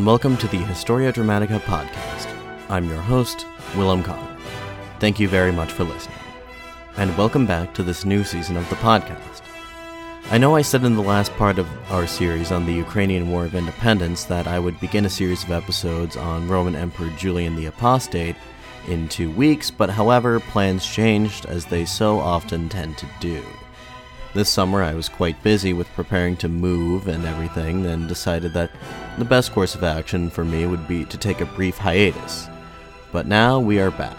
and welcome to the Historia Dramatica podcast. I'm your host, Willem Connor. Thank you very much for listening, and welcome back to this new season of the podcast. I know I said in the last part of our series on the Ukrainian War of Independence that I would begin a series of episodes on Roman Emperor Julian the Apostate in two weeks, but however, plans changed as they so often tend to do. This summer, I was quite busy with preparing to move and everything, and decided that the best course of action for me would be to take a brief hiatus. But now we are back,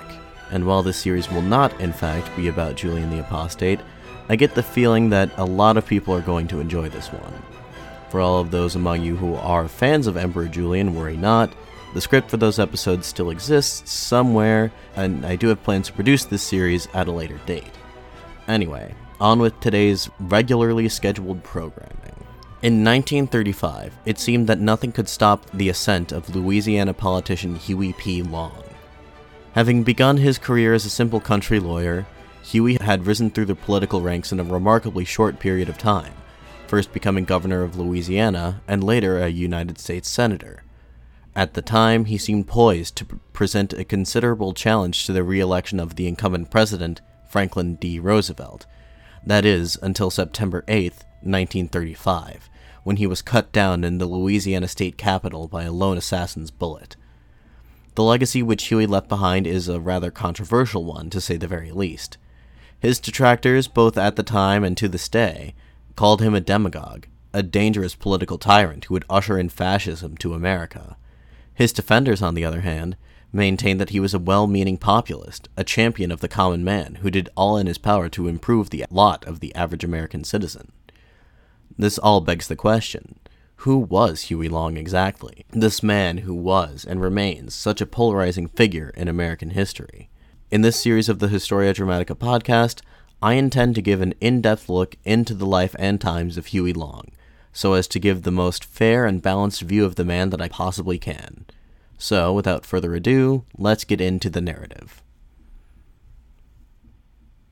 and while this series will not, in fact, be about Julian the Apostate, I get the feeling that a lot of people are going to enjoy this one. For all of those among you who are fans of Emperor Julian, worry not. The script for those episodes still exists somewhere, and I do have plans to produce this series at a later date. Anyway, on with today's regularly scheduled programming. In 1935, it seemed that nothing could stop the ascent of Louisiana politician Huey P. Long. Having begun his career as a simple country lawyer, Huey had risen through the political ranks in a remarkably short period of time, first becoming governor of Louisiana and later a United States senator. At the time, he seemed poised to present a considerable challenge to the re election of the incumbent president, Franklin D. Roosevelt, that is, until September 8, 1935, when he was cut down in the Louisiana state capitol by a lone assassin's bullet. The legacy which Huey left behind is a rather controversial one, to say the very least. His detractors, both at the time and to this day, called him a demagogue, a dangerous political tyrant who would usher in fascism to America. His defenders, on the other hand, maintained that he was a well meaning populist, a champion of the common man, who did all in his power to improve the lot of the average American citizen. This all begs the question who was Huey Long exactly? This man who was and remains such a polarizing figure in American history. In this series of the Historia Dramatica podcast, I intend to give an in depth look into the life and times of Huey Long, so as to give the most fair and balanced view of the man that I possibly can. So, without further ado, let's get into the narrative.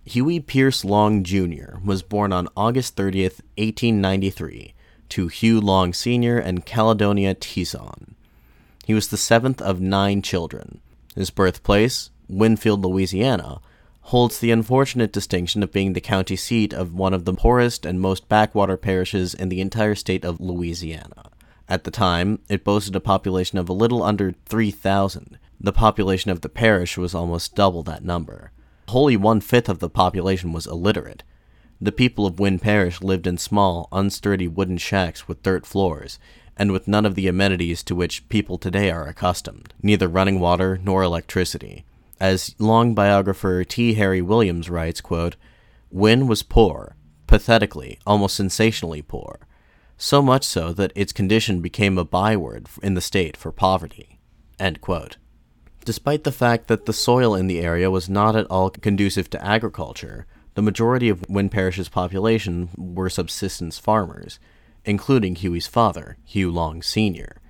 Huey Pierce Long Jr. was born on August 30th, 1893, to Hugh Long Sr. and Caledonia Tison. He was the seventh of nine children. His birthplace, Winfield, Louisiana, holds the unfortunate distinction of being the county seat of one of the poorest and most backwater parishes in the entire state of Louisiana. At the time, it boasted a population of a little under 3,000. The population of the parish was almost double that number. Wholly one fifth of the population was illiterate. The people of Winn Parish lived in small, unsturdy wooden shacks with dirt floors, and with none of the amenities to which people today are accustomed, neither running water nor electricity. As long biographer T. Harry Williams writes, quote, Winn was poor, pathetically, almost sensationally poor so much so that its condition became a byword in the state for poverty. Despite the fact that the soil in the area was not at all conducive to agriculture, the majority of Winn Parish's population were subsistence farmers, including Huey's father, Hugh Long Sr.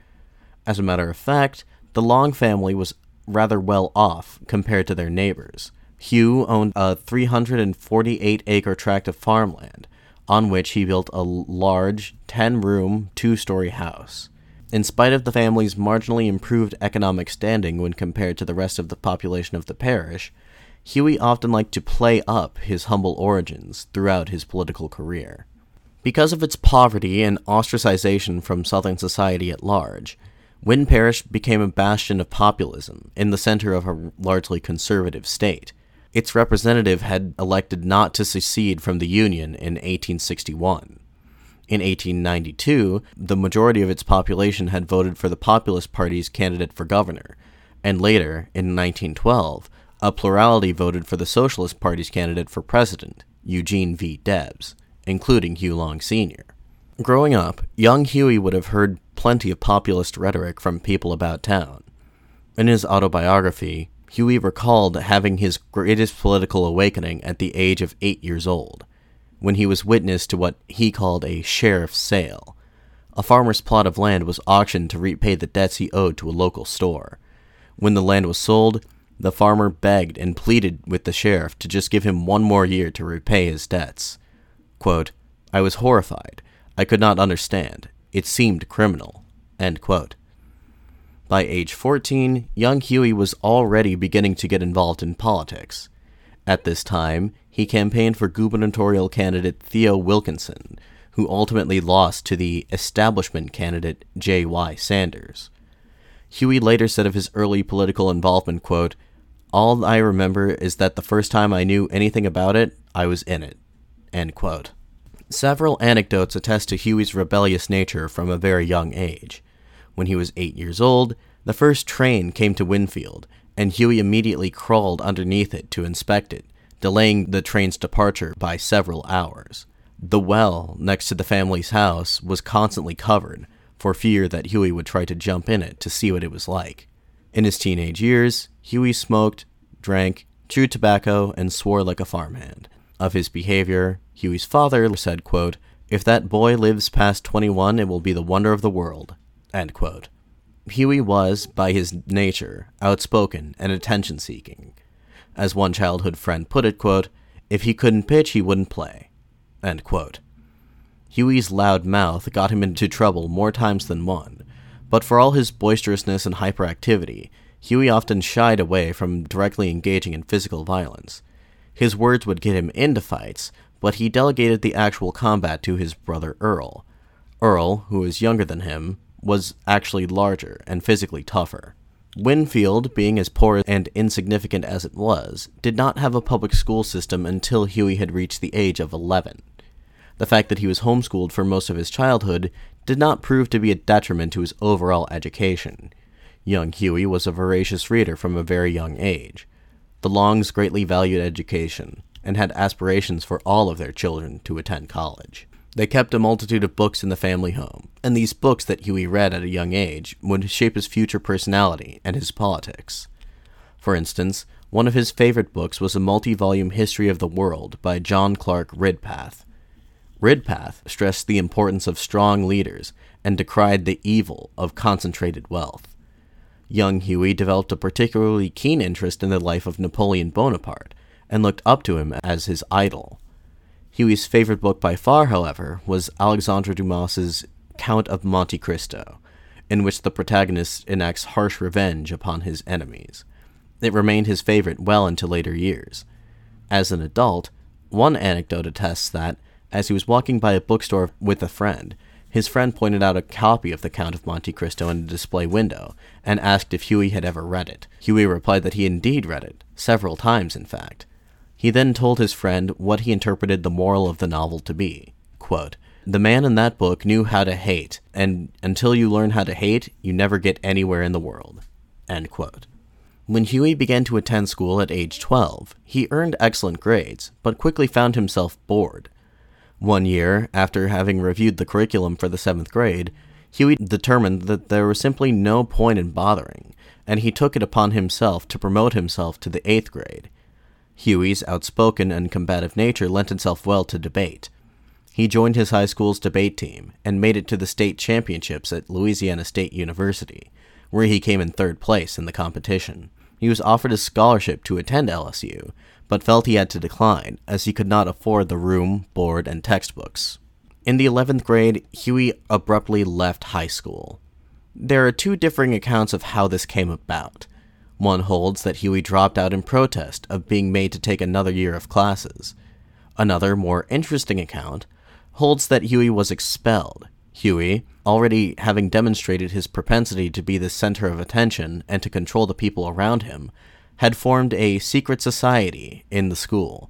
As a matter of fact, the Long family was rather well off compared to their neighbors. Hugh owned a 348 acre tract of farmland, on which he built a large 10 room, two story house. In spite of the family's marginally improved economic standing when compared to the rest of the population of the parish, Huey often liked to play up his humble origins throughout his political career. Because of its poverty and ostracization from Southern society at large, Winn Parish became a bastion of populism in the center of a largely conservative state, its representative had elected not to secede from the Union in 1861. In 1892, the majority of its population had voted for the Populist Party's candidate for governor, and later, in 1912, a plurality voted for the Socialist Party's candidate for president, Eugene V. Debs, including Hugh Long Sr. Growing up, young Huey would have heard plenty of populist rhetoric from people about town. In his autobiography, Huey recalled having his greatest political awakening at the age of eight years old, when he was witness to what he called a sheriff's sale. A farmer's plot of land was auctioned to repay the debts he owed to a local store. When the land was sold, the farmer begged and pleaded with the sheriff to just give him one more year to repay his debts. Quote, I was horrified. I could not understand. It seemed criminal. By age 14, young Huey was already beginning to get involved in politics. At this time, he campaigned for gubernatorial candidate Theo Wilkinson, who ultimately lost to the establishment candidate J.Y. Sanders. Huey later said of his early political involvement, quote, All I remember is that the first time I knew anything about it, I was in it. End quote. Several anecdotes attest to Huey's rebellious nature from a very young age. When he was eight years old, the first train came to Winfield, and Huey immediately crawled underneath it to inspect it, delaying the train's departure by several hours. The well next to the family's house was constantly covered, for fear that Huey would try to jump in it to see what it was like. In his teenage years, Huey smoked, drank, chewed tobacco, and swore like a farmhand. Of his behavior, Huey's father said, quote, If that boy lives past 21, it will be the wonder of the world. End quote. Huey was, by his nature, outspoken and attention seeking. As one childhood friend put it, quote, If he couldn't pitch, he wouldn't play. End quote. Huey's loud mouth got him into trouble more times than one, but for all his boisterousness and hyperactivity, Huey often shied away from directly engaging in physical violence. His words would get him into fights, but he delegated the actual combat to his brother Earl. Earl, who was younger than him, was actually larger and physically tougher. Winfield, being as poor and insignificant as it was, did not have a public school system until Huey had reached the age of 11. The fact that he was homeschooled for most of his childhood did not prove to be a detriment to his overall education. Young Huey was a voracious reader from a very young age. The Longs greatly valued education and had aspirations for all of their children to attend college. They kept a multitude of books in the family home, and these books that Huey read at a young age would shape his future personality and his politics. For instance, one of his favorite books was a multi volume history of the world by John Clark Ridpath, Ridpath stressed the importance of strong leaders and decried the evil of concentrated wealth. Young Huey developed a particularly keen interest in the life of Napoleon Bonaparte and looked up to him as his idol. Huey's favorite book by far, however, was Alexandre Dumas's Count of Monte Cristo, in which the protagonist enacts harsh revenge upon his enemies. It remained his favorite well into later years. As an adult, one anecdote attests that, as he was walking by a bookstore with a friend, his friend pointed out a copy of The Count of Monte Cristo in a display window and asked if Huey had ever read it. Huey replied that he indeed read it, several times in fact. He then told his friend what he interpreted the moral of the novel to be. Quote, the man in that book knew how to hate, and until you learn how to hate, you never get anywhere in the world. When Huey began to attend school at age 12, he earned excellent grades, but quickly found himself bored. One year, after having reviewed the curriculum for the seventh grade, Huey determined that there was simply no point in bothering, and he took it upon himself to promote himself to the eighth grade. Huey's outspoken and combative nature lent itself well to debate. He joined his high school's debate team and made it to the state championships at Louisiana State University, where he came in third place in the competition. He was offered a scholarship to attend LSU, but felt he had to decline, as he could not afford the room, board, and textbooks. In the 11th grade, Huey abruptly left high school. There are two differing accounts of how this came about. One holds that Huey dropped out in protest of being made to take another year of classes. Another, more interesting account, holds that Huey was expelled. Huey, already having demonstrated his propensity to be the center of attention and to control the people around him, had formed a secret society in the school.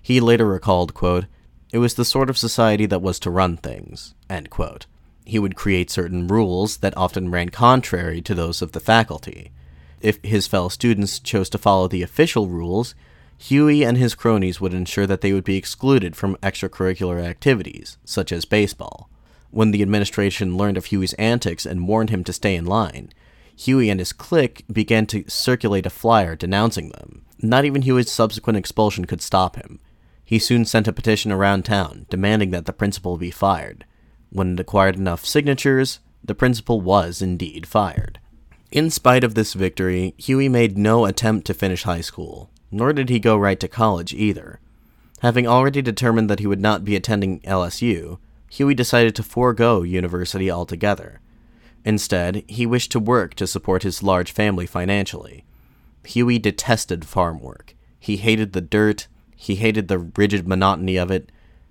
He later recalled, quote, It was the sort of society that was to run things. End quote. He would create certain rules that often ran contrary to those of the faculty. If his fellow students chose to follow the official rules, Huey and his cronies would ensure that they would be excluded from extracurricular activities, such as baseball. When the administration learned of Huey's antics and warned him to stay in line, Huey and his clique began to circulate a flyer denouncing them. Not even Huey's subsequent expulsion could stop him. He soon sent a petition around town demanding that the principal be fired. When it acquired enough signatures, the principal was indeed fired. In spite of this victory, Huey made no attempt to finish high school, nor did he go right to college either. Having already determined that he would not be attending LSU, Huey decided to forego university altogether. Instead, he wished to work to support his large family financially. Huey detested farm work. He hated the dirt, he hated the rigid monotony of it,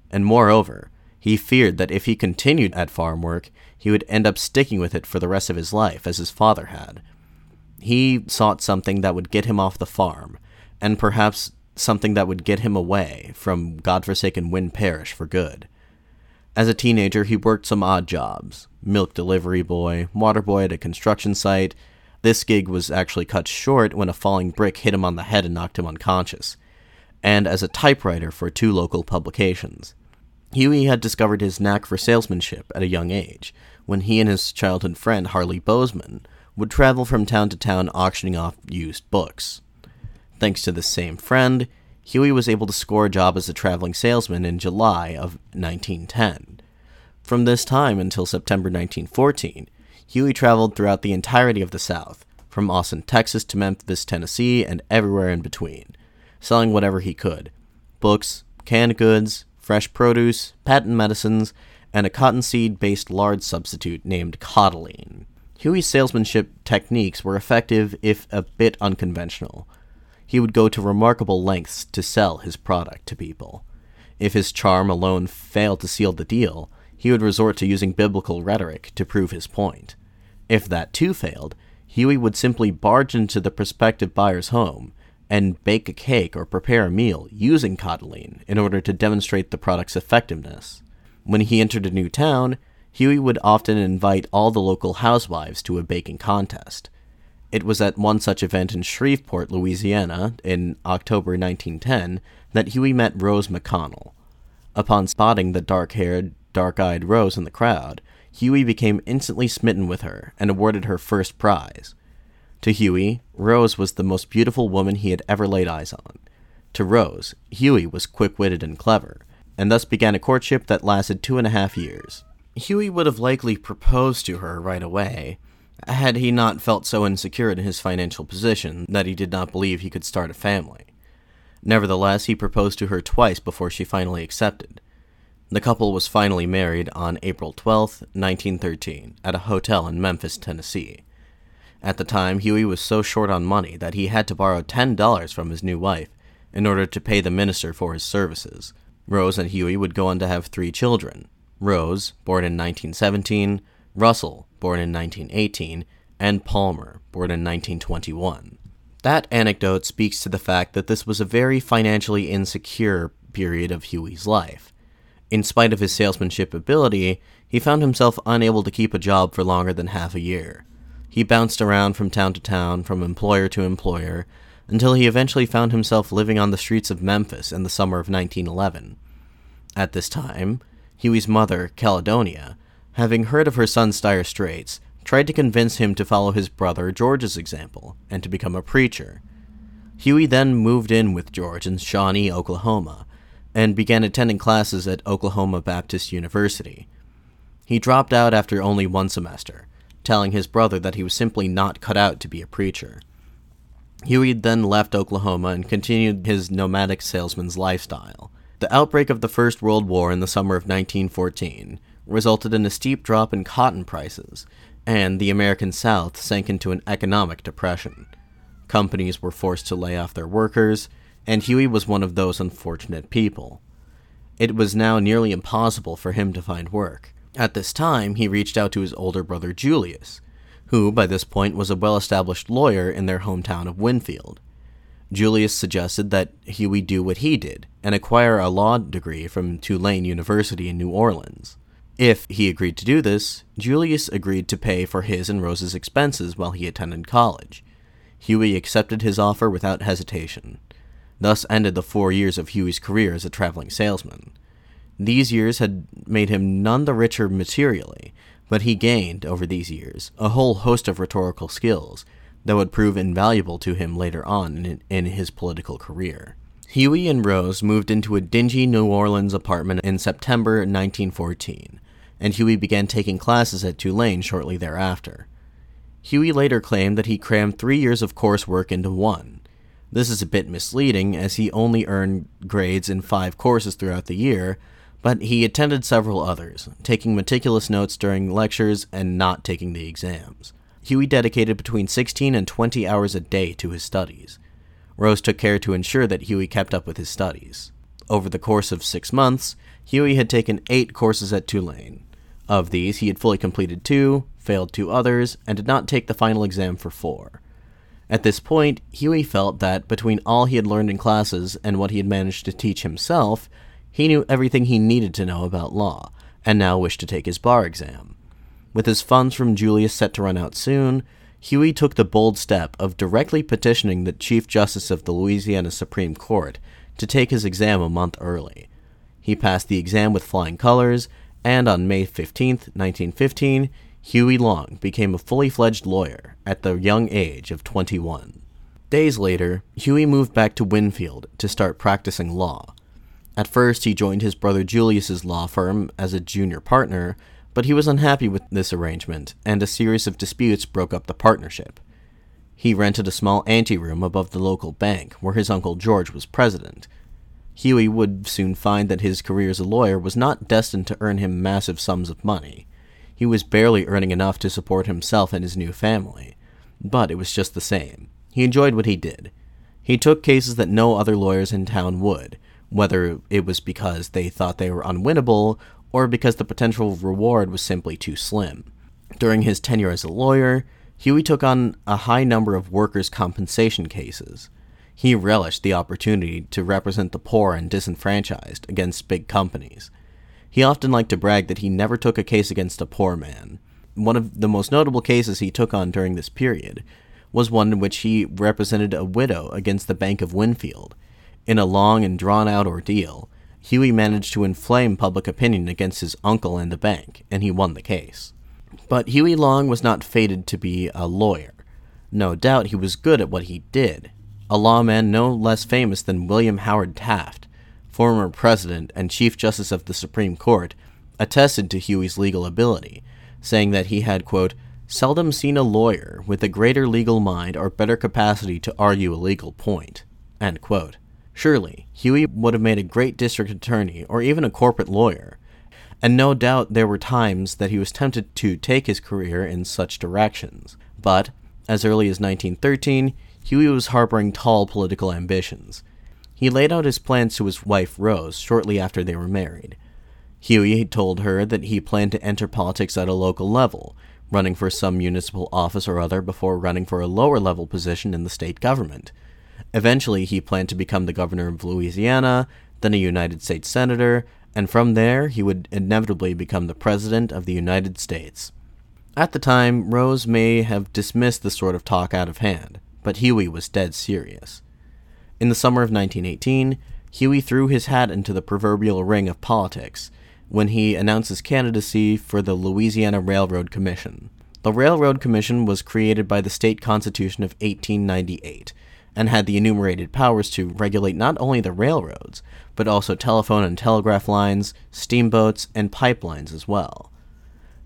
and moreover, he feared that if he continued at farm work, he would end up sticking with it for the rest of his life, as his father had. He sought something that would get him off the farm, and perhaps something that would get him away from godforsaken Winn Parish for good. As a teenager, he worked some odd jobs milk delivery boy, water boy at a construction site. This gig was actually cut short when a falling brick hit him on the head and knocked him unconscious, and as a typewriter for two local publications. Huey had discovered his knack for salesmanship at a young age, when he and his childhood friend Harley Bozeman would travel from town to town auctioning off used books. Thanks to this same friend, Huey was able to score a job as a traveling salesman in July of 1910. From this time until September 1914, Huey traveled throughout the entirety of the South, from Austin, Texas to Memphis, Tennessee, and everywhere in between, selling whatever he could books, canned goods, fresh produce, patent medicines, and a cottonseed based lard substitute named Cottolene. Huey's salesmanship techniques were effective if a bit unconventional he would go to remarkable lengths to sell his product to people. If his charm alone failed to seal the deal, he would resort to using biblical rhetoric to prove his point. If that too failed, Huey would simply barge into the prospective buyer's home and bake a cake or prepare a meal using Cottolene in order to demonstrate the product's effectiveness. When he entered a new town, Huey would often invite all the local housewives to a baking contest. It was at one such event in Shreveport, Louisiana, in October 1910, that Huey met Rose McConnell. Upon spotting the dark haired, dark eyed Rose in the crowd, Huey became instantly smitten with her and awarded her first prize. To Huey, Rose was the most beautiful woman he had ever laid eyes on. To Rose, Huey was quick witted and clever, and thus began a courtship that lasted two and a half years. Huey would have likely proposed to her right away, had he not felt so insecure in his financial position that he did not believe he could start a family. Nevertheless, he proposed to her twice before she finally accepted. The couple was finally married on April 12, 1913, at a hotel in Memphis, Tennessee. At the time, Huey was so short on money that he had to borrow $10 from his new wife in order to pay the minister for his services. Rose and Huey would go on to have three children Rose, born in 1917, Russell, born in 1918, and Palmer, born in 1921. That anecdote speaks to the fact that this was a very financially insecure period of Huey's life. In spite of his salesmanship ability, he found himself unable to keep a job for longer than half a year. He bounced around from town to town, from employer to employer, until he eventually found himself living on the streets of Memphis in the summer of 1911. At this time, Huey's mother, Caledonia, having heard of her son's dire straits, tried to convince him to follow his brother George's example and to become a preacher. Huey then moved in with George in Shawnee, Oklahoma, and began attending classes at Oklahoma Baptist University. He dropped out after only one semester, telling his brother that he was simply not cut out to be a preacher. Huey then left Oklahoma and continued his nomadic salesman's lifestyle. The outbreak of the First World War in the summer of 1914 resulted in a steep drop in cotton prices, and the American South sank into an economic depression. Companies were forced to lay off their workers, and Huey was one of those unfortunate people. It was now nearly impossible for him to find work. At this time, he reached out to his older brother Julius, who by this point was a well established lawyer in their hometown of Winfield. Julius suggested that Huey do what he did and acquire a law degree from Tulane University in New Orleans. If he agreed to do this, Julius agreed to pay for his and Rose's expenses while he attended college. Huey accepted his offer without hesitation. Thus ended the four years of Huey's career as a traveling salesman. These years had made him none the richer materially, but he gained, over these years, a whole host of rhetorical skills that would prove invaluable to him later on in, in his political career. Huey and Rose moved into a dingy New Orleans apartment in September 1914 and Huey began taking classes at Tulane shortly thereafter. Huey later claimed that he crammed three years of coursework into one. This is a bit misleading, as he only earned grades in five courses throughout the year, but he attended several others, taking meticulous notes during lectures and not taking the exams. Huey dedicated between 16 and 20 hours a day to his studies. Rose took care to ensure that Huey kept up with his studies. Over the course of six months, Huey had taken eight courses at Tulane. Of these, he had fully completed two, failed two others, and did not take the final exam for four. At this point, Huey felt that between all he had learned in classes and what he had managed to teach himself, he knew everything he needed to know about law, and now wished to take his bar exam. With his funds from Julius set to run out soon, Huey took the bold step of directly petitioning the Chief Justice of the Louisiana Supreme Court to take his exam a month early. He passed the exam with flying colors, and on May 15, 1915, Huey Long became a fully fledged lawyer at the young age of 21. Days later, Huey moved back to Winfield to start practicing law. At first, he joined his brother Julius's law firm as a junior partner, but he was unhappy with this arrangement, and a series of disputes broke up the partnership. He rented a small anteroom above the local bank, where his uncle George was president. Huey would soon find that his career as a lawyer was not destined to earn him massive sums of money. He was barely earning enough to support himself and his new family. But it was just the same. He enjoyed what he did. He took cases that no other lawyers in town would, whether it was because they thought they were unwinnable or because the potential reward was simply too slim. During his tenure as a lawyer, Huey took on a high number of workers' compensation cases. He relished the opportunity to represent the poor and disenfranchised against big companies. He often liked to brag that he never took a case against a poor man. One of the most notable cases he took on during this period was one in which he represented a widow against the Bank of Winfield, in a long and drawn out ordeal, Huey managed to inflame public opinion against his uncle and the bank, and he won the case. But Huey Long was not fated to be a lawyer. No doubt he was good at what he did. A lawman no less famous than William Howard Taft, former president and Chief Justice of the Supreme Court, attested to Huey's legal ability, saying that he had, quote, seldom seen a lawyer with a greater legal mind or better capacity to argue a legal point, end quote. Surely, Huey would have made a great district attorney or even a corporate lawyer, and no doubt there were times that he was tempted to take his career in such directions. But, as early as 1913, Huey was harboring tall political ambitions. He laid out his plans to his wife Rose shortly after they were married. Huey told her that he planned to enter politics at a local level, running for some municipal office or other before running for a lower level position in the state government. Eventually, he planned to become the governor of Louisiana, then a United States senator, and from there, he would inevitably become the President of the United States. At the time, Rose may have dismissed this sort of talk out of hand, but Huey was dead serious. In the summer of 1918, Huey threw his hat into the proverbial ring of politics when he announced his candidacy for the Louisiana Railroad Commission. The Railroad Commission was created by the state constitution of 1898 and had the enumerated powers to regulate not only the railroads, but also telephone and telegraph lines, steamboats, and pipelines as well.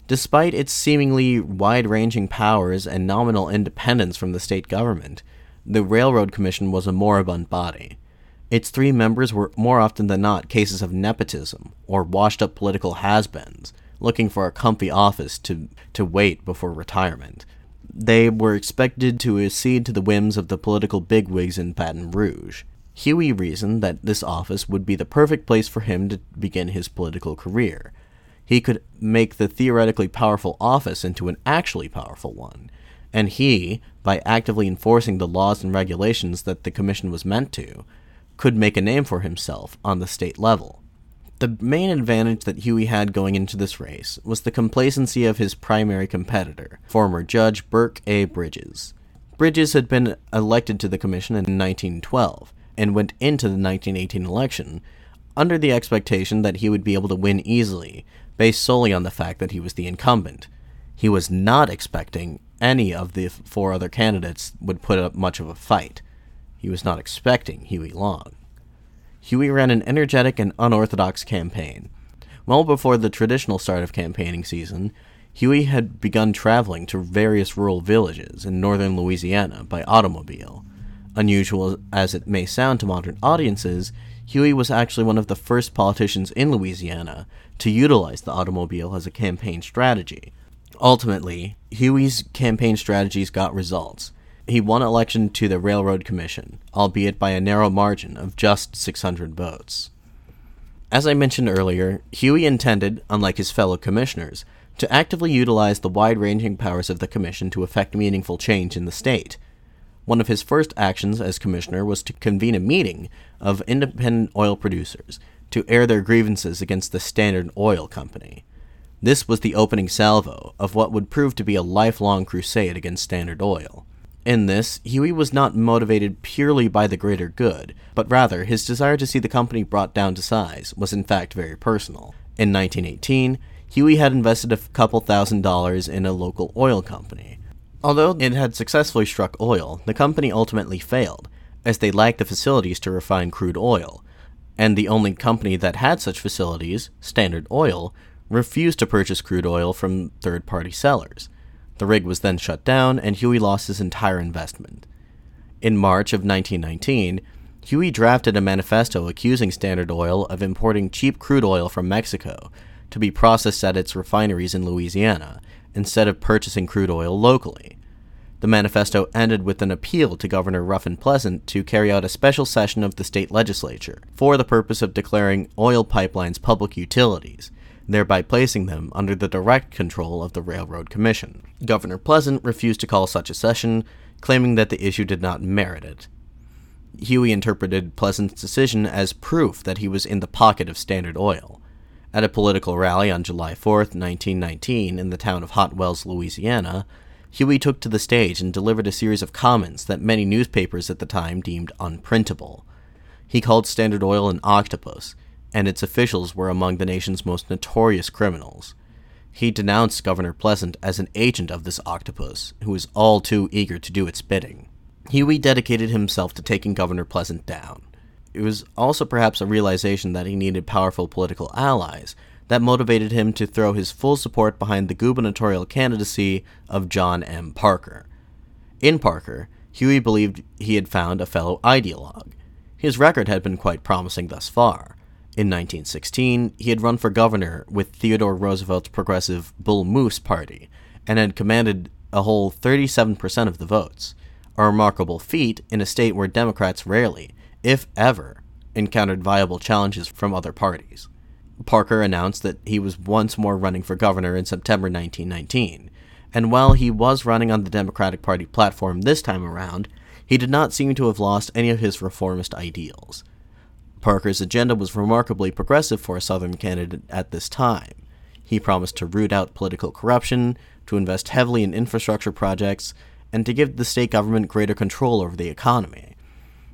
Despite its seemingly wide ranging powers and nominal independence from the state government, the Railroad Commission was a moribund body. Its three members were more often than not cases of nepotism or washed up political has beens looking for a comfy office to, to wait before retirement, they were expected to accede to the whims of the political bigwigs in Baton Rouge. Huey reasoned that this office would be the perfect place for him to begin his political career. He could make the theoretically powerful office into an actually powerful one, and he, by actively enforcing the laws and regulations that the Commission was meant to, could make a name for himself on the state level. The main advantage that Huey had going into this race was the complacency of his primary competitor, former Judge Burke A. Bridges. Bridges had been elected to the commission in 1912 and went into the 1918 election under the expectation that he would be able to win easily, based solely on the fact that he was the incumbent. He was not expecting any of the four other candidates would put up much of a fight. He was not expecting Huey Long. Huey ran an energetic and unorthodox campaign. Well before the traditional start of campaigning season, Huey had begun traveling to various rural villages in northern Louisiana by automobile. Unusual as it may sound to modern audiences, Huey was actually one of the first politicians in Louisiana to utilize the automobile as a campaign strategy. Ultimately, Huey's campaign strategies got results. He won election to the Railroad Commission, albeit by a narrow margin of just 600 votes. As I mentioned earlier, Huey intended, unlike his fellow commissioners, to actively utilize the wide ranging powers of the Commission to effect meaningful change in the state. One of his first actions as commissioner was to convene a meeting of independent oil producers to air their grievances against the Standard Oil Company. This was the opening salvo of what would prove to be a lifelong crusade against Standard Oil. In this, Huey was not motivated purely by the greater good, but rather his desire to see the company brought down to size was in fact very personal. In 1918, Huey had invested a couple thousand dollars in a local oil company. Although it had successfully struck oil, the company ultimately failed, as they lacked the facilities to refine crude oil, and the only company that had such facilities, Standard Oil, refused to purchase crude oil from third party sellers. The rig was then shut down, and Huey lost his entire investment. In March of 1919, Huey drafted a manifesto accusing Standard Oil of importing cheap crude oil from Mexico to be processed at its refineries in Louisiana, instead of purchasing crude oil locally. The manifesto ended with an appeal to Governor Ruffin Pleasant to carry out a special session of the state legislature for the purpose of declaring oil pipelines public utilities, thereby placing them under the direct control of the Railroad Commission. Governor Pleasant refused to call such a session, claiming that the issue did not merit it. Huey interpreted Pleasant's decision as proof that he was in the pocket of Standard Oil. At a political rally on July 4, 1919, in the town of Hot Wells, Louisiana, Huey took to the stage and delivered a series of comments that many newspapers at the time deemed unprintable. He called Standard Oil an octopus, and its officials were among the nation's most notorious criminals. He denounced Governor Pleasant as an agent of this octopus, who was all too eager to do its bidding. Huey dedicated himself to taking Governor Pleasant down. It was also perhaps a realization that he needed powerful political allies that motivated him to throw his full support behind the gubernatorial candidacy of John M. Parker. In Parker, Huey believed he had found a fellow ideologue. His record had been quite promising thus far. In 1916, he had run for governor with Theodore Roosevelt's progressive Bull Moose party and had commanded a whole 37% of the votes, a remarkable feat in a state where Democrats rarely, if ever, encountered viable challenges from other parties. Parker announced that he was once more running for governor in September 1919, and while he was running on the Democratic Party platform this time around, he did not seem to have lost any of his reformist ideals. Parker's agenda was remarkably progressive for a Southern candidate at this time. He promised to root out political corruption, to invest heavily in infrastructure projects, and to give the state government greater control over the economy.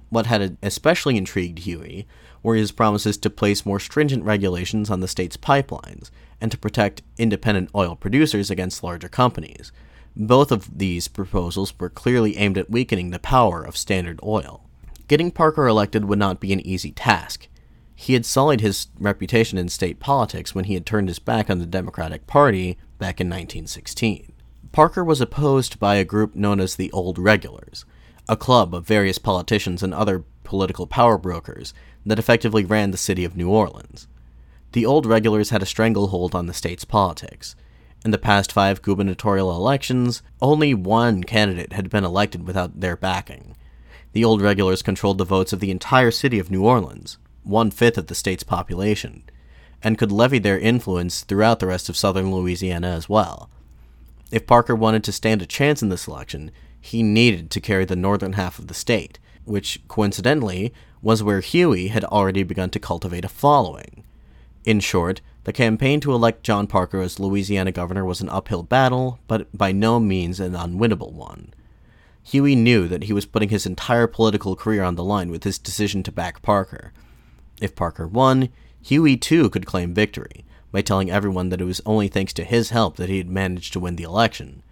What had especially intrigued Huey were his promises to place more stringent regulations on the state's pipelines and to protect independent oil producers against larger companies. Both of these proposals were clearly aimed at weakening the power of Standard Oil. Getting Parker elected would not be an easy task. He had sullied his reputation in state politics when he had turned his back on the Democratic Party back in 1916. Parker was opposed by a group known as the Old Regulars, a club of various politicians and other political power brokers that effectively ran the city of New Orleans. The Old Regulars had a stranglehold on the state's politics. In the past five gubernatorial elections, only one candidate had been elected without their backing. The Old Regulars controlled the votes of the entire city of New Orleans, one fifth of the state's population, and could levy their influence throughout the rest of southern Louisiana as well. If Parker wanted to stand a chance in this election, he needed to carry the northern half of the state, which, coincidentally, was where Huey had already begun to cultivate a following. In short, the campaign to elect John Parker as Louisiana governor was an uphill battle, but by no means an unwinnable one. Huey knew that he was putting his entire political career on the line with his decision to back Parker. If Parker won, Huey too could claim victory by telling everyone that it was only thanks to his help that he had managed to win the election.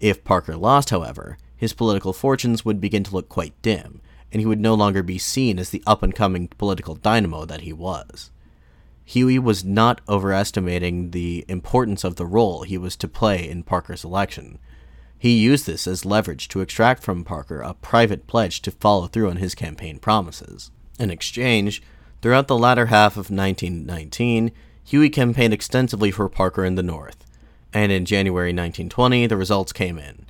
If Parker lost, however, his political fortunes would begin to look quite dim, and he would no longer be seen as the up and coming political dynamo that he was. Huey was not overestimating the importance of the role he was to play in Parker's election. He used this as leverage to extract from Parker a private pledge to follow through on his campaign promises. In exchange, throughout the latter half of 1919, Huey campaigned extensively for Parker in the North, and in January 1920, the results came in.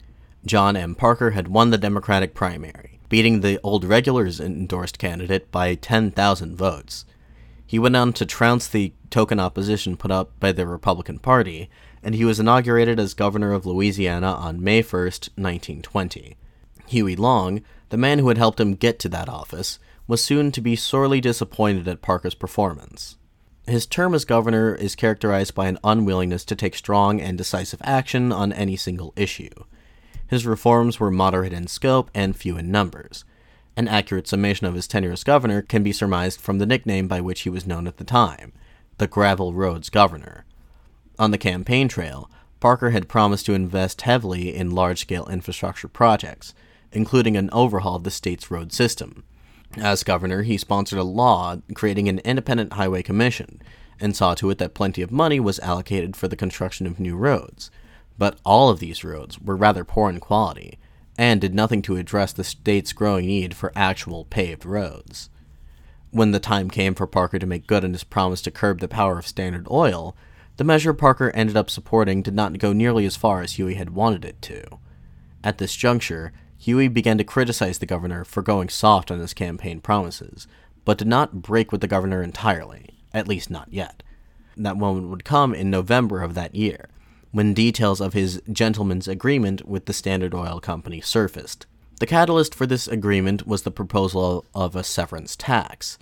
John M. Parker had won the Democratic primary, beating the old regulars endorsed candidate by 10,000 votes. He went on to trounce the token opposition put up by the Republican Party, and he was inaugurated as governor of Louisiana on May 1, 1920. Huey Long, the man who had helped him get to that office, was soon to be sorely disappointed at Parker's performance. His term as governor is characterized by an unwillingness to take strong and decisive action on any single issue. His reforms were moderate in scope and few in numbers. An accurate summation of his tenure as governor can be surmised from the nickname by which he was known at the time the Gravel Roads Governor. On the campaign trail, Parker had promised to invest heavily in large scale infrastructure projects, including an overhaul of the state's road system. As governor, he sponsored a law creating an independent highway commission and saw to it that plenty of money was allocated for the construction of new roads. But all of these roads were rather poor in quality and did nothing to address the state's growing need for actual paved roads. When the time came for Parker to make good on his promise to curb the power of Standard Oil, the measure Parker ended up supporting did not go nearly as far as Huey had wanted it to. At this juncture, Huey began to criticize the governor for going soft on his campaign promises, but did not break with the governor entirely, at least not yet. That moment would come in November of that year, when details of his gentleman's agreement with the Standard Oil Company surfaced. The catalyst for this agreement was the proposal of a severance tax.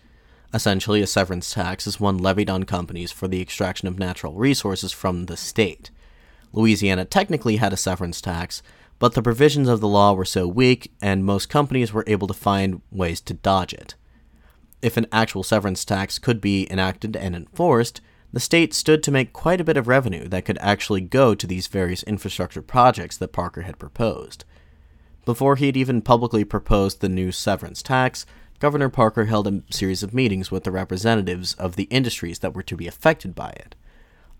Essentially, a severance tax is one levied on companies for the extraction of natural resources from the state. Louisiana technically had a severance tax, but the provisions of the law were so weak, and most companies were able to find ways to dodge it. If an actual severance tax could be enacted and enforced, the state stood to make quite a bit of revenue that could actually go to these various infrastructure projects that Parker had proposed. Before he had even publicly proposed the new severance tax, Governor Parker held a series of meetings with the representatives of the industries that were to be affected by it.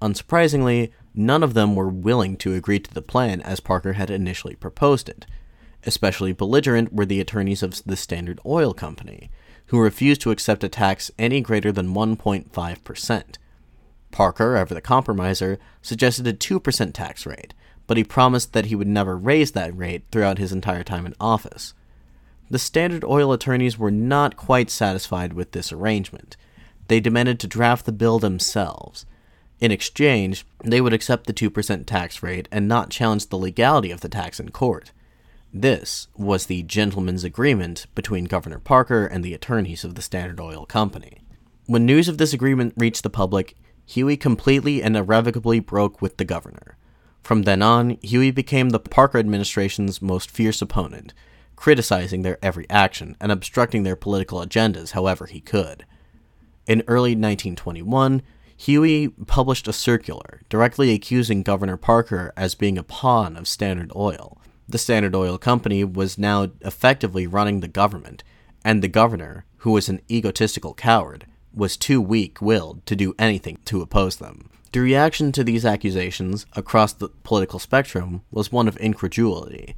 Unsurprisingly, none of them were willing to agree to the plan as Parker had initially proposed it. Especially belligerent were the attorneys of the Standard Oil Company, who refused to accept a tax any greater than 1.5%. Parker, ever the compromiser, suggested a 2% tax rate, but he promised that he would never raise that rate throughout his entire time in office. The Standard Oil attorneys were not quite satisfied with this arrangement. They demanded to draft the bill themselves, in exchange, they would accept the 2% tax rate and not challenge the legality of the tax in court. This was the gentleman's agreement between Governor Parker and the attorneys of the Standard Oil Company. When news of this agreement reached the public, Huey completely and irrevocably broke with the governor. From then on, Huey became the Parker administration's most fierce opponent, criticizing their every action and obstructing their political agendas however he could. In early 1921, Huey published a circular directly accusing Governor Parker as being a pawn of Standard Oil. The Standard Oil Company was now effectively running the government, and the governor, who was an egotistical coward, was too weak willed to do anything to oppose them. The reaction to these accusations across the political spectrum was one of incredulity.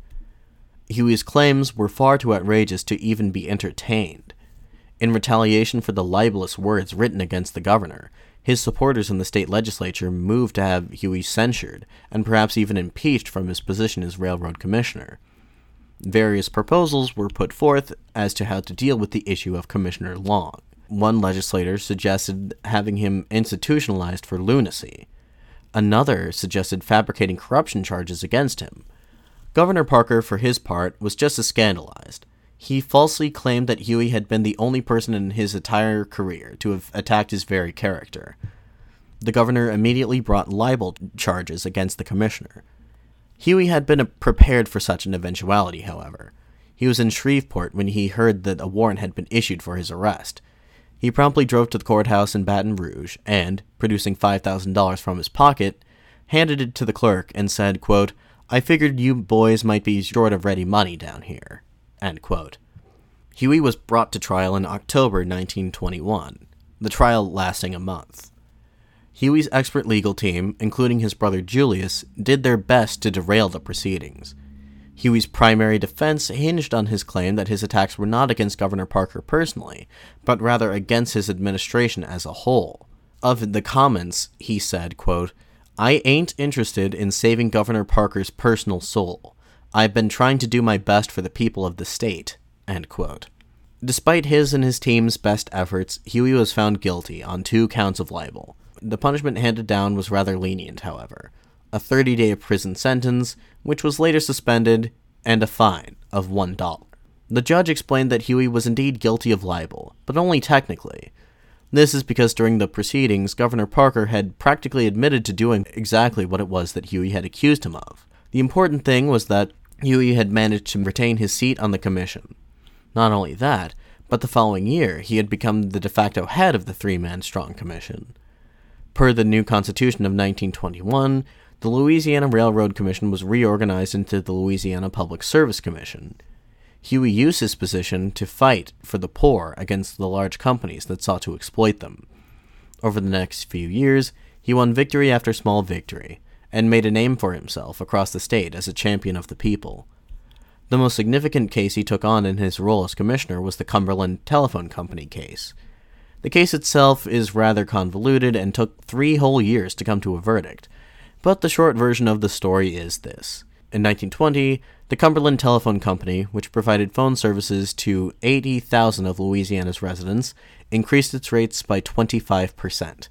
Huey's claims were far too outrageous to even be entertained. In retaliation for the libelous words written against the governor, his supporters in the state legislature moved to have Huey censured, and perhaps even impeached from his position as railroad commissioner. Various proposals were put forth as to how to deal with the issue of Commissioner Long. One legislator suggested having him institutionalized for lunacy. Another suggested fabricating corruption charges against him. Governor Parker, for his part, was just as scandalized. He falsely claimed that Huey had been the only person in his entire career to have attacked his very character. The governor immediately brought libel charges against the commissioner. Huey had been prepared for such an eventuality, however. He was in Shreveport when he heard that a warrant had been issued for his arrest. He promptly drove to the courthouse in Baton Rouge and, producing $5,000 from his pocket, handed it to the clerk and said, quote, I figured you boys might be short of ready money down here. Huey was brought to trial in October 1921, the trial lasting a month. Huey's expert legal team, including his brother Julius, did their best to derail the proceedings. Huey's primary defense hinged on his claim that his attacks were not against Governor Parker personally, but rather against his administration as a whole. Of the comments, he said, quote, I ain't interested in saving Governor Parker's personal soul. I've been trying to do my best for the people of the state. Despite his and his team's best efforts, Huey was found guilty on two counts of libel. The punishment handed down was rather lenient, however a 30 day prison sentence, which was later suspended, and a fine of $1. The judge explained that Huey was indeed guilty of libel, but only technically. This is because during the proceedings, Governor Parker had practically admitted to doing exactly what it was that Huey had accused him of. The important thing was that Huey had managed to retain his seat on the commission. Not only that, but the following year he had become the de facto head of the three man strong commission. Per the new Constitution of 1921, the Louisiana Railroad Commission was reorganized into the Louisiana Public Service Commission. Huey used his position to fight for the poor against the large companies that sought to exploit them. Over the next few years, he won victory after small victory, and made a name for himself across the state as a champion of the people. The most significant case he took on in his role as commissioner was the Cumberland Telephone Company case. The case itself is rather convoluted and took three whole years to come to a verdict, but the short version of the story is this. In 1920, the Cumberland Telephone Company, which provided phone services to 80,000 of Louisiana's residents, increased its rates by 25%.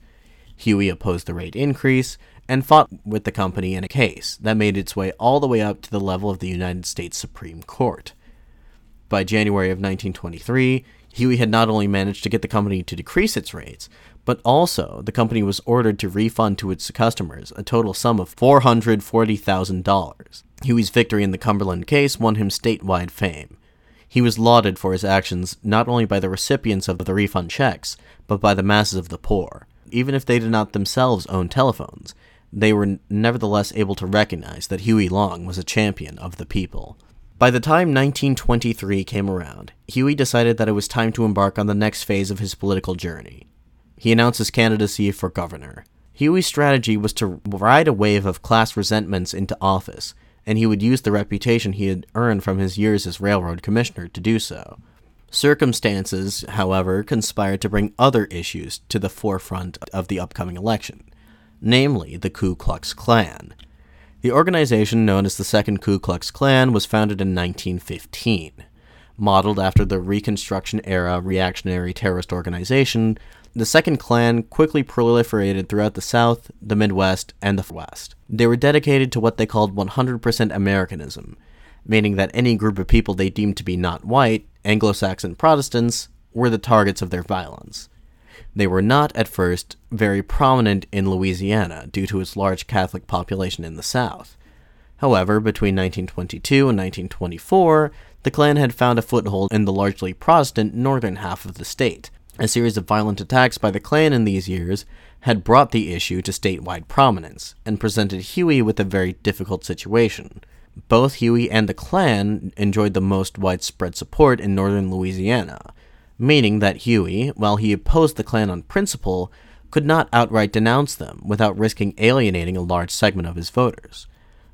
Huey opposed the rate increase and fought with the company in a case that made its way all the way up to the level of the United States Supreme Court. By January of 1923, Huey had not only managed to get the company to decrease its rates, but also the company was ordered to refund to its customers a total sum of $440,000. Huey's victory in the Cumberland case won him statewide fame. He was lauded for his actions not only by the recipients of the refund checks, but by the masses of the poor. Even if they did not themselves own telephones, they were nevertheless able to recognize that Huey Long was a champion of the people. By the time 1923 came around, Huey decided that it was time to embark on the next phase of his political journey he announced his candidacy for governor. Huey's strategy was to ride a wave of class resentments into office, and he would use the reputation he had earned from his years as railroad commissioner to do so. Circumstances, however, conspired to bring other issues to the forefront of the upcoming election, namely the Ku Klux Klan. The organization known as the Second Ku Klux Klan was founded in 1915. Modeled after the Reconstruction era reactionary terrorist organization, the second Klan quickly proliferated throughout the South, the Midwest, and the West. They were dedicated to what they called 100% Americanism, meaning that any group of people they deemed to be not white, Anglo Saxon Protestants, were the targets of their violence. They were not, at first, very prominent in Louisiana due to its large Catholic population in the South. However, between 1922 and 1924, the Klan had found a foothold in the largely Protestant northern half of the state, a series of violent attacks by the Klan in these years had brought the issue to statewide prominence and presented Huey with a very difficult situation. Both Huey and the Klan enjoyed the most widespread support in northern Louisiana, meaning that Huey, while he opposed the Klan on principle, could not outright denounce them without risking alienating a large segment of his voters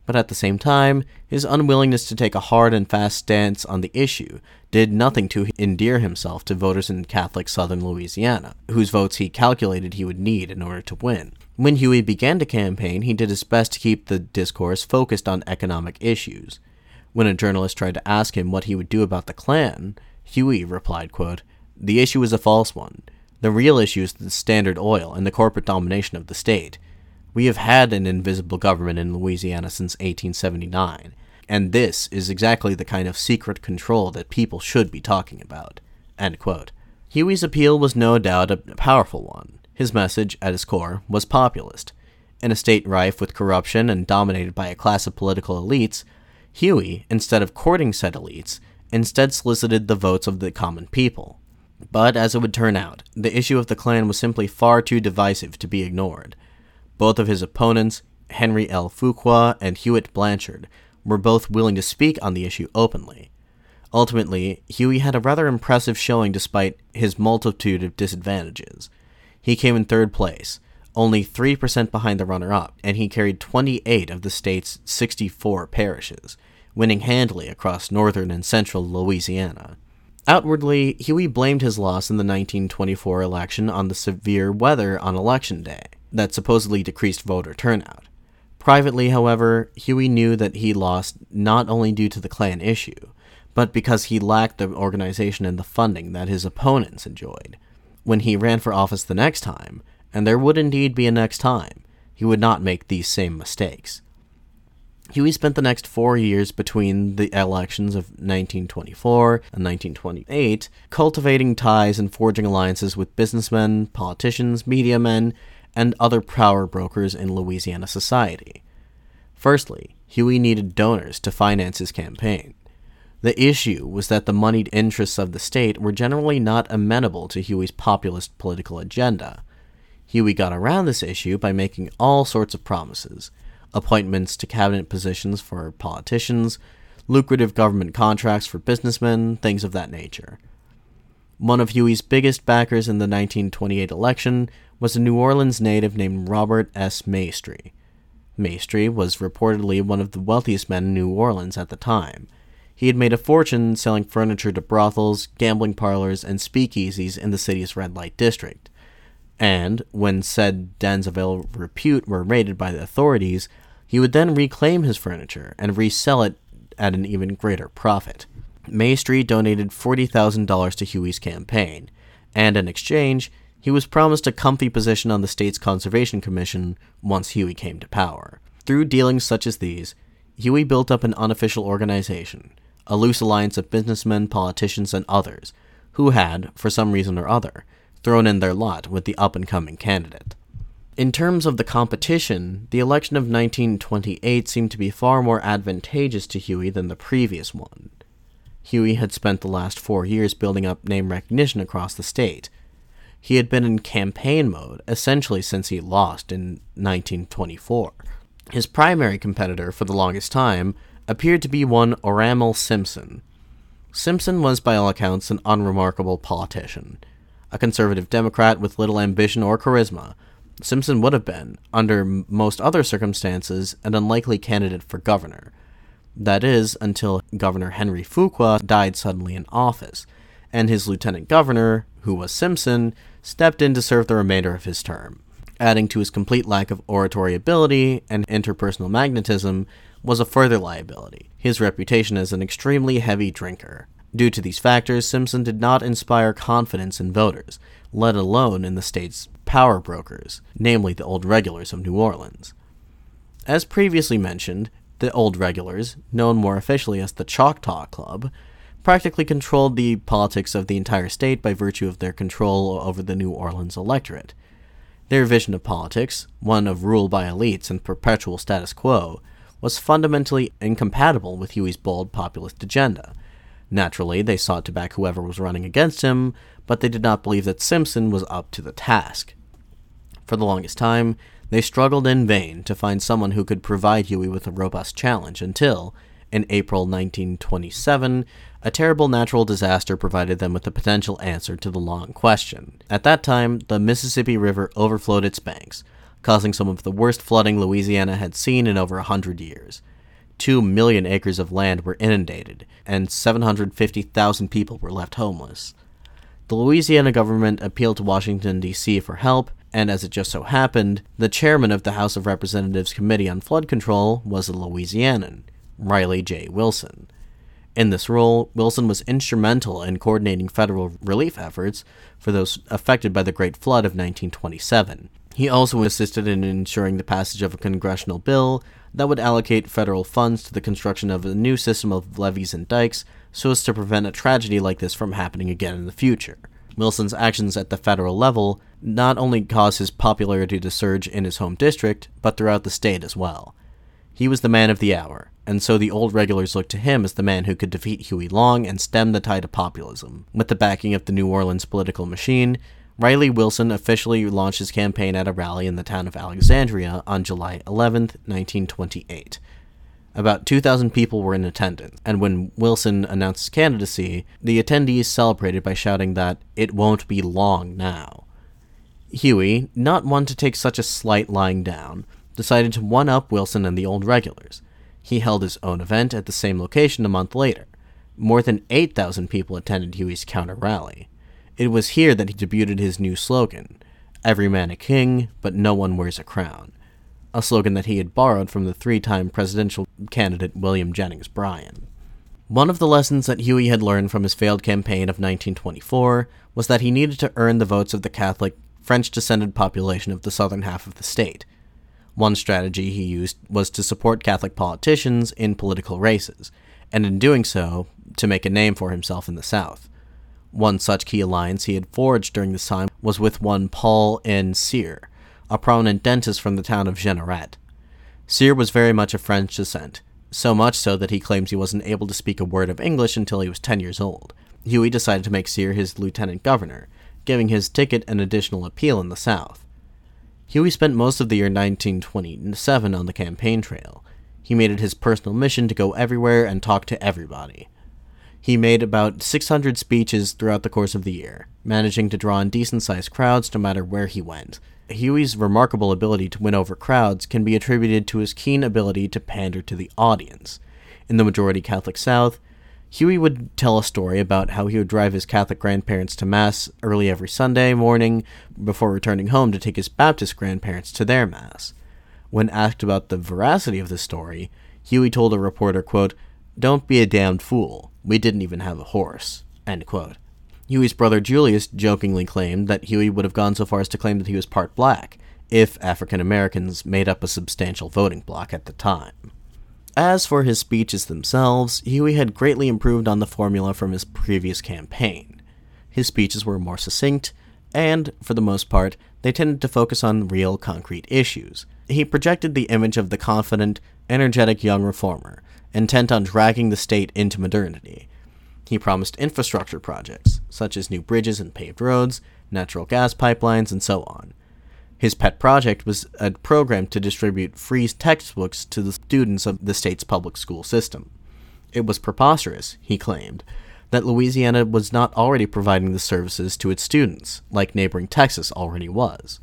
but at the same time, his unwillingness to take a hard and fast stance on the issue did nothing to endear himself to voters in Catholic southern Louisiana, whose votes he calculated he would need in order to win. When Huey began to campaign, he did his best to keep the discourse focused on economic issues. When a journalist tried to ask him what he would do about the Klan, Huey replied, quote, The issue is a false one. The real issue is the Standard Oil and the corporate domination of the state. We have had an invisible government in Louisiana since 1879, and this is exactly the kind of secret control that people should be talking about. Huey's appeal was no doubt a powerful one. His message, at its core, was populist. In a state rife with corruption and dominated by a class of political elites, Huey, instead of courting said elites, instead solicited the votes of the common people. But as it would turn out, the issue of the Klan was simply far too divisive to be ignored. Both of his opponents, Henry L. Fuqua and Hewitt Bouanchaud, were both willing to speak on the issue openly. Ultimately, Huey had a rather impressive showing despite his multitude of disadvantages. He came in third place, only 3% behind the runner up, and he carried 28 of the state's 64 parishes, winning handily across northern and central Louisiana. Outwardly, Huey blamed his loss in the 1924 election on the severe weather on election day that supposedly decreased voter turnout. Privately, however, Huey knew that he lost not only due to the Klan issue, but because he lacked the organization and the funding that his opponents enjoyed. When he ran for office the next time, and there would indeed be a next time, he would not make these same mistakes. Huey spent the next four years between the elections of 1924 and 1928 cultivating ties and forging alliances with businessmen, politicians, media men, and other power brokers in Louisiana society. Firstly, Huey needed donors to finance his campaign. The issue was that the moneyed interests of the state were generally not amenable to Huey's populist political agenda. Huey got around this issue by making all sorts of promises appointments to cabinet positions for politicians, lucrative government contracts for businessmen, things of that nature. One of Huey's biggest backers in the 1928 election was a New Orleans native named Robert S. Maestri. Maestri was reportedly one of the wealthiest men in New Orleans at the time. He had made a fortune selling furniture to brothels, gambling parlors, and speakeasies in the city's red light district. And, when said dens of ill repute were raided by the authorities, he would then reclaim his furniture and resell it at an even greater profit. Maestri donated $40,000 to Huey's campaign, and in exchange, he was promised a comfy position on the state's Conservation Commission once Huey came to power. Through dealings such as these, Huey built up an unofficial organization, a loose alliance of businessmen, politicians, and others, who had, for some reason or other, thrown in their lot with the up and coming candidate. In terms of the competition, the election of 1928 seemed to be far more advantageous to Huey than the previous one. Huey had spent the last four years building up name recognition across the state, he had been in campaign mode essentially since he lost in 1924. His primary competitor for the longest time appeared to be one Oramel Simpson. Simpson was, by all accounts, an unremarkable politician. A conservative Democrat with little ambition or charisma, Simpson would have been, under most other circumstances, an unlikely candidate for governor. That is, until Governor Henry Fuqua died suddenly in office, and his lieutenant governor, who was Simpson, stepped in to serve the remainder of his term. Adding to his complete lack of oratory ability and interpersonal magnetism was a further liability his reputation as an extremely heavy drinker. Due to these factors, Simpson did not inspire confidence in voters, let alone in the state's power brokers, namely the Old Regulars of New Orleans. As previously mentioned, the Old Regulars, known more officially as the Choctaw Club, practically controlled the politics of the entire state by virtue of their control over the New Orleans electorate. Their vision of politics, one of rule by elites and perpetual status quo, was fundamentally incompatible with Huey's bold populist agenda. Naturally, they sought to back whoever was running against him, but they did not believe that Simpson was up to the task. For the longest time, they struggled in vain to find someone who could provide Huey with a robust challenge until, in April 1927, a terrible natural disaster provided them with a potential answer to the long question. At that time, the Mississippi River overflowed its banks, causing some of the worst flooding Louisiana had seen in over a hundred years. Two million acres of land were inundated, and 750,000 people were left homeless. The Louisiana government appealed to Washington, D.C. for help, and as it just so happened, the chairman of the House of Representatives Committee on Flood Control was a Louisianan, Riley J. Wilson. In this role, Wilson was instrumental in coordinating federal relief efforts for those affected by the Great Flood of 1927. He also assisted in ensuring the passage of a congressional bill that would allocate federal funds to the construction of a new system of levees and dikes so as to prevent a tragedy like this from happening again in the future. Wilson's actions at the federal level not only caused his popularity to surge in his home district, but throughout the state as well. He was the man of the hour, and so the old regulars looked to him as the man who could defeat Huey Long and stem the tide of populism. With the backing of the New Orleans political machine, Riley Wilson officially launched his campaign at a rally in the town of Alexandria on July 11, 1928. About 2,000 people were in attendance, and when Wilson announced his candidacy, the attendees celebrated by shouting that it won't be long now. Huey, not one to take such a slight lying down, decided to one up Wilson and the old regulars. He held his own event at the same location a month later. More than 8,000 people attended Huey's counter rally. It was here that he debuted his new slogan Every man a king, but no one wears a crown. A slogan that he had borrowed from the three time presidential candidate William Jennings Bryan. One of the lessons that Huey had learned from his failed campaign of 1924 was that he needed to earn the votes of the Catholic, French descended population of the southern half of the state. One strategy he used was to support Catholic politicians in political races, and in doing so, to make a name for himself in the South. One such key alliance he had forged during this time was with one Paul N. Cyr, a prominent dentist from the town of Jeanerette. Cyr was very much of French descent, so much so that he claims he wasn't able to speak a word of English until he was 10 years old. Huey decided to make Cyr his lieutenant governor, giving his ticket an additional appeal in the South. Huey spent most of the year 1927 on the campaign trail. He made it his personal mission to go everywhere and talk to everybody. He made about 600 speeches throughout the course of the year, managing to draw in decent sized crowds no matter where he went. Huey's remarkable ability to win over crowds can be attributed to his keen ability to pander to the audience. In the majority Catholic South, Huey would tell a story about how he would drive his Catholic grandparents to Mass early every Sunday morning before returning home to take his Baptist grandparents to their Mass. When asked about the veracity of the story, Huey told a reporter, quote, Don't be a damned fool. We didn't even have a horse. End quote. Huey's brother Julius jokingly claimed that Huey would have gone so far as to claim that he was part black, if African Americans made up a substantial voting bloc at the time. As for his speeches themselves, Huey had greatly improved on the formula from his previous campaign. His speeches were more succinct, and, for the most part, they tended to focus on real concrete issues. He projected the image of the confident, energetic young reformer, intent on dragging the state into modernity. He promised infrastructure projects, such as new bridges and paved roads, natural gas pipelines, and so on. His pet project was a program to distribute free textbooks to the students of the state's public school system. It was preposterous, he claimed, that Louisiana was not already providing the services to its students, like neighboring Texas already was.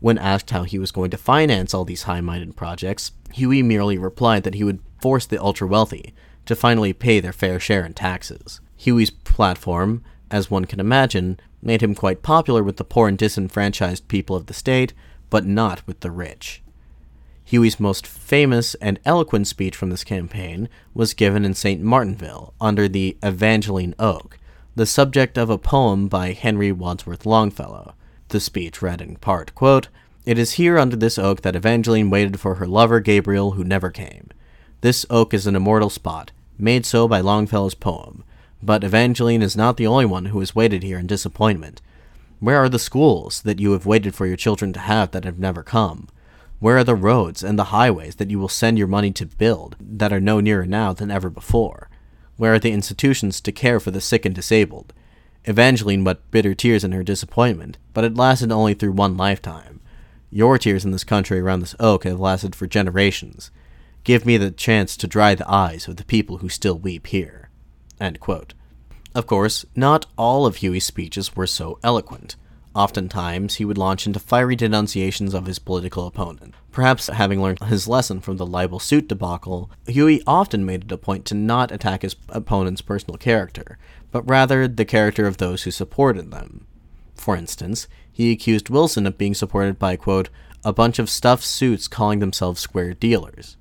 When asked how he was going to finance all these high minded projects, Huey merely replied that he would force the ultra wealthy to finally pay their fair share in taxes. Huey's platform, as one can imagine, made him quite popular with the poor and disenfranchised people of the state, but not with the rich. Huey's most famous and eloquent speech from this campaign was given in St. Martinville under the Evangeline Oak, the subject of a poem by Henry Wadsworth Longfellow. The speech read in part, quote, It is here under this oak that Evangeline waited for her lover Gabriel, who never came. This oak is an immortal spot, made so by Longfellow's poem, but Evangeline is not the only one who has waited here in disappointment. Where are the schools that you have waited for your children to have that have never come? Where are the roads and the highways that you will send your money to build that are no nearer now than ever before? Where are the institutions to care for the sick and disabled? Evangeline wept bitter tears in her disappointment, but it lasted only through one lifetime. Your tears in this country around this oak have lasted for generations. Give me the chance to dry the eyes of the people who still weep here. Of course, not all of Huey's speeches were so eloquent. Oftentimes, he would launch into fiery denunciations of his political opponent. Perhaps having learned his lesson from the libel suit debacle, Huey often made it a point to not attack his opponent's personal character, but rather the character of those who supported them. For instance, he accused Wilson of being supported by, quote, a bunch of stuffed suits calling themselves square dealers,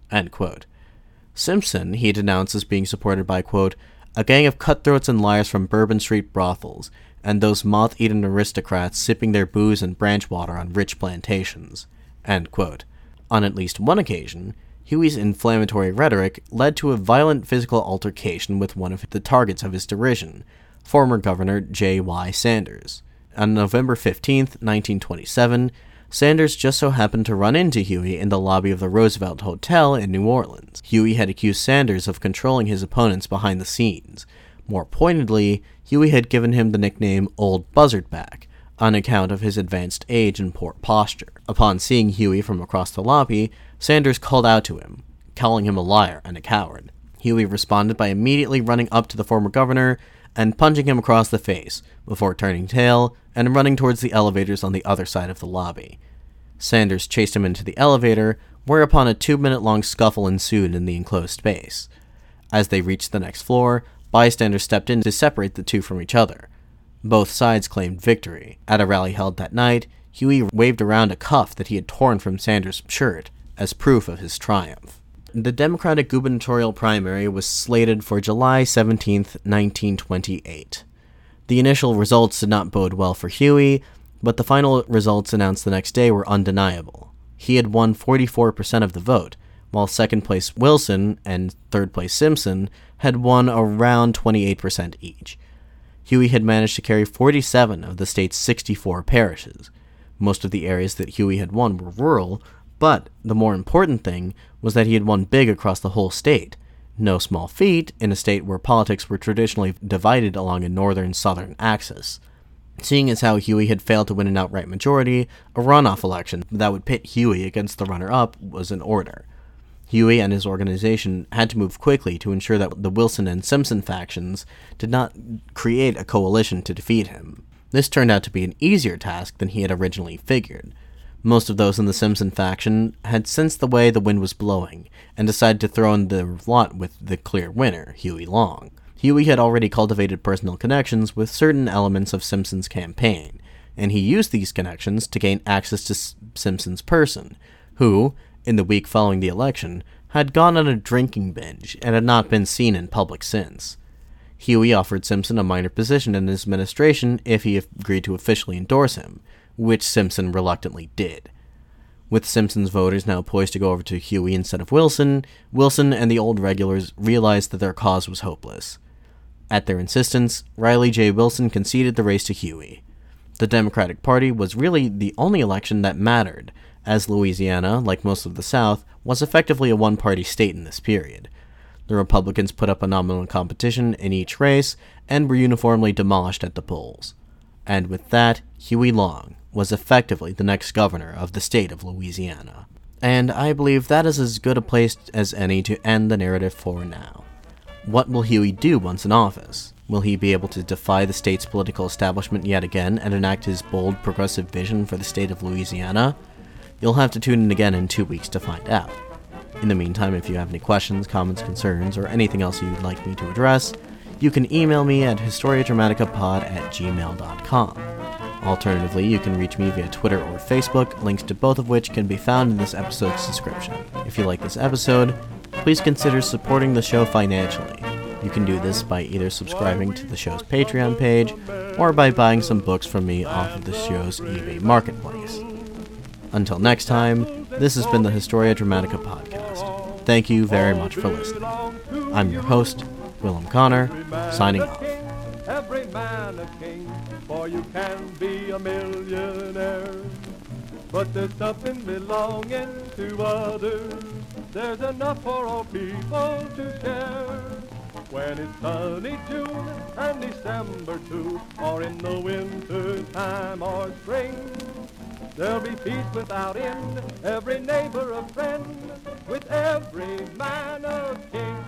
Simpson he denounced as being supported by, quote, a gang of cutthroats and liars from Bourbon Street brothels, and those moth eaten aristocrats sipping their booze and branch water on rich plantations. On at least one occasion, Huey's inflammatory rhetoric led to a violent physical altercation with one of the targets of his derision, former Governor J. Y. Sanders. On November 15, 1927, Sanders just so happened to run into Huey in the lobby of the Roosevelt Hotel in New Orleans. Huey had accused Sanders of controlling his opponents behind the scenes. More pointedly, Huey had given him the nickname Old Buzzardback, on account of his advanced age and poor posture. Upon seeing Huey from across the lobby, Sanders called out to him, calling him a liar and a coward. Huey responded by immediately running up to the former governor and punching him across the face, before turning tail and running towards the elevators on the other side of the lobby. Sanders chased him into the elevator, whereupon a two minute long scuffle ensued in the enclosed space. As they reached the next floor, bystanders stepped in to separate the two from each other. Both sides claimed victory. At a rally held that night, Huey waved around a cuff that he had torn from Sanders' shirt as proof of his triumph. The Democratic gubernatorial primary was slated for July 17, 1928. The initial results did not bode well for Huey, but the final results announced the next day were undeniable. He had won 44% of the vote, while second place Wilson and third place Simpson had won around 28% each. Huey had managed to carry 47 of the state's 64 parishes. Most of the areas that Huey had won were rural, but the more important thing was that he had won big across the whole state. No small feat in a state where politics were traditionally divided along a northern southern axis. Seeing as how Huey had failed to win an outright majority, a runoff election that would pit Huey against the runner up was in order. Huey and his organization had to move quickly to ensure that the Wilson and Simpson factions did not create a coalition to defeat him. This turned out to be an easier task than he had originally figured. Most of those in the Simpson faction had sensed the way the wind was blowing and decided to throw in their lot with the clear winner, Huey Long. Huey had already cultivated personal connections with certain elements of Simpson's campaign, and he used these connections to gain access to S- Simpson's person, who, in the week following the election, had gone on a drinking binge and had not been seen in public since. Huey offered Simpson a minor position in his administration if he agreed to officially endorse him, which Simpson reluctantly did. With Simpson's voters now poised to go over to Huey instead of Wilson, Wilson and the old regulars realized that their cause was hopeless. At their insistence, Riley J. Wilson conceded the race to Huey. The Democratic Party was really the only election that mattered, as Louisiana, like most of the South, was effectively a one party state in this period. The Republicans put up a nominal competition in each race and were uniformly demolished at the polls. And with that, Huey Long, was effectively the next governor of the state of Louisiana. And I believe that is as good a place as any to end the narrative for now. What will Huey do once in office? Will he be able to defy the state's political establishment yet again and enact his bold progressive vision for the state of Louisiana? You'll have to tune in again in two weeks to find out. In the meantime, if you have any questions, comments, concerns, or anything else you'd like me to address, you can email me at historiadramaticapod at gmail.com. Alternatively, you can reach me via Twitter or Facebook, links to both of which can be found in this episode's description. If you like this episode, please consider supporting the show financially. You can do this by either subscribing to the show's Patreon page or by buying some books from me off of the show's eBay marketplace. Until next time, this has been the Historia Dramatica podcast. Thank you very much for listening. I'm your host, Willem Connor, signing off every man a king, for you can be a millionaire. But there's belonging to others. There's enough for all people to share. When it's sunny June and December too, or in the winter time or spring, there'll be peace without end, every neighbor a friend, with every man a king.